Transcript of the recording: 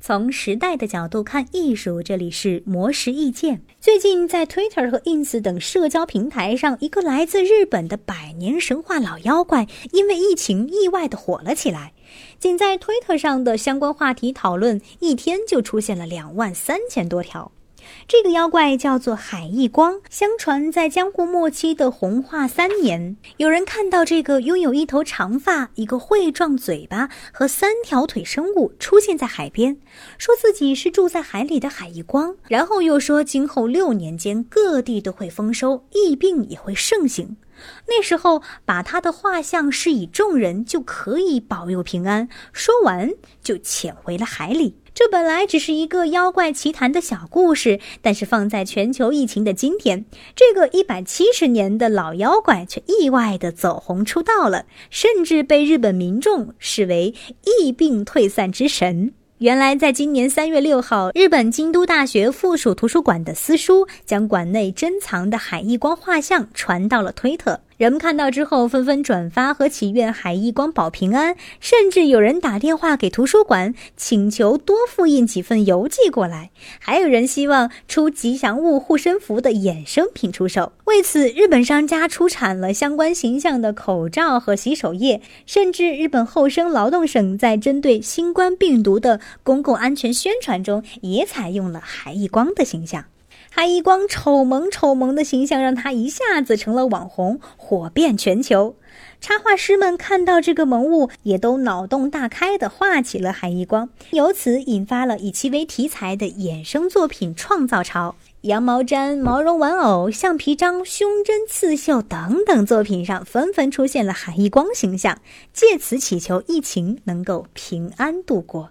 从时代的角度看艺术，这里是魔石意见。最近在 Twitter 和 Ins 等社交平台上，一个来自日本的百年神话老妖怪，因为疫情意外的火了起来。仅在 Twitter 上的相关话题讨论，一天就出现了两万三千多条。这个妖怪叫做海义光，相传在江户末期的洪化三年，有人看到这个拥有一头长发、一个喙状嘴巴和三条腿生物出现在海边，说自己是住在海里的海义光，然后又说今后六年间各地都会丰收，疫病也会盛行。那时候把他的画像示以众人，就可以保佑平安。说完就潜回了海里。这本来只是一个妖怪奇谈的小故事，但是放在全球疫情的今天，这个一百七十年的老妖怪却意外的走红出道了，甚至被日本民众视为疫病退散之神。原来，在今年三月六号，日本京都大学附属图书馆的私书将馆内珍藏的海义光画像传到了推特。人们看到之后，纷纷转发和祈愿海义光保平安，甚至有人打电话给图书馆，请求多复印几份邮寄过来。还有人希望出吉祥物护身符的衍生品出售。为此，日本商家出产了相关形象的口罩和洗手液，甚至日本厚生劳动省在针对新冠病毒的公共安全宣传中，也采用了海义光的形象。海一光丑萌丑萌的形象让他一下子成了网红，火遍全球。插画师们看到这个萌物，也都脑洞大开的画起了海一光，由此引发了以其为题材的衍生作品创造潮。羊毛毡、毛绒玩偶、橡皮章、胸针刺绣等等作品上纷纷出现了海一光形象，借此祈求疫情能够平安度过。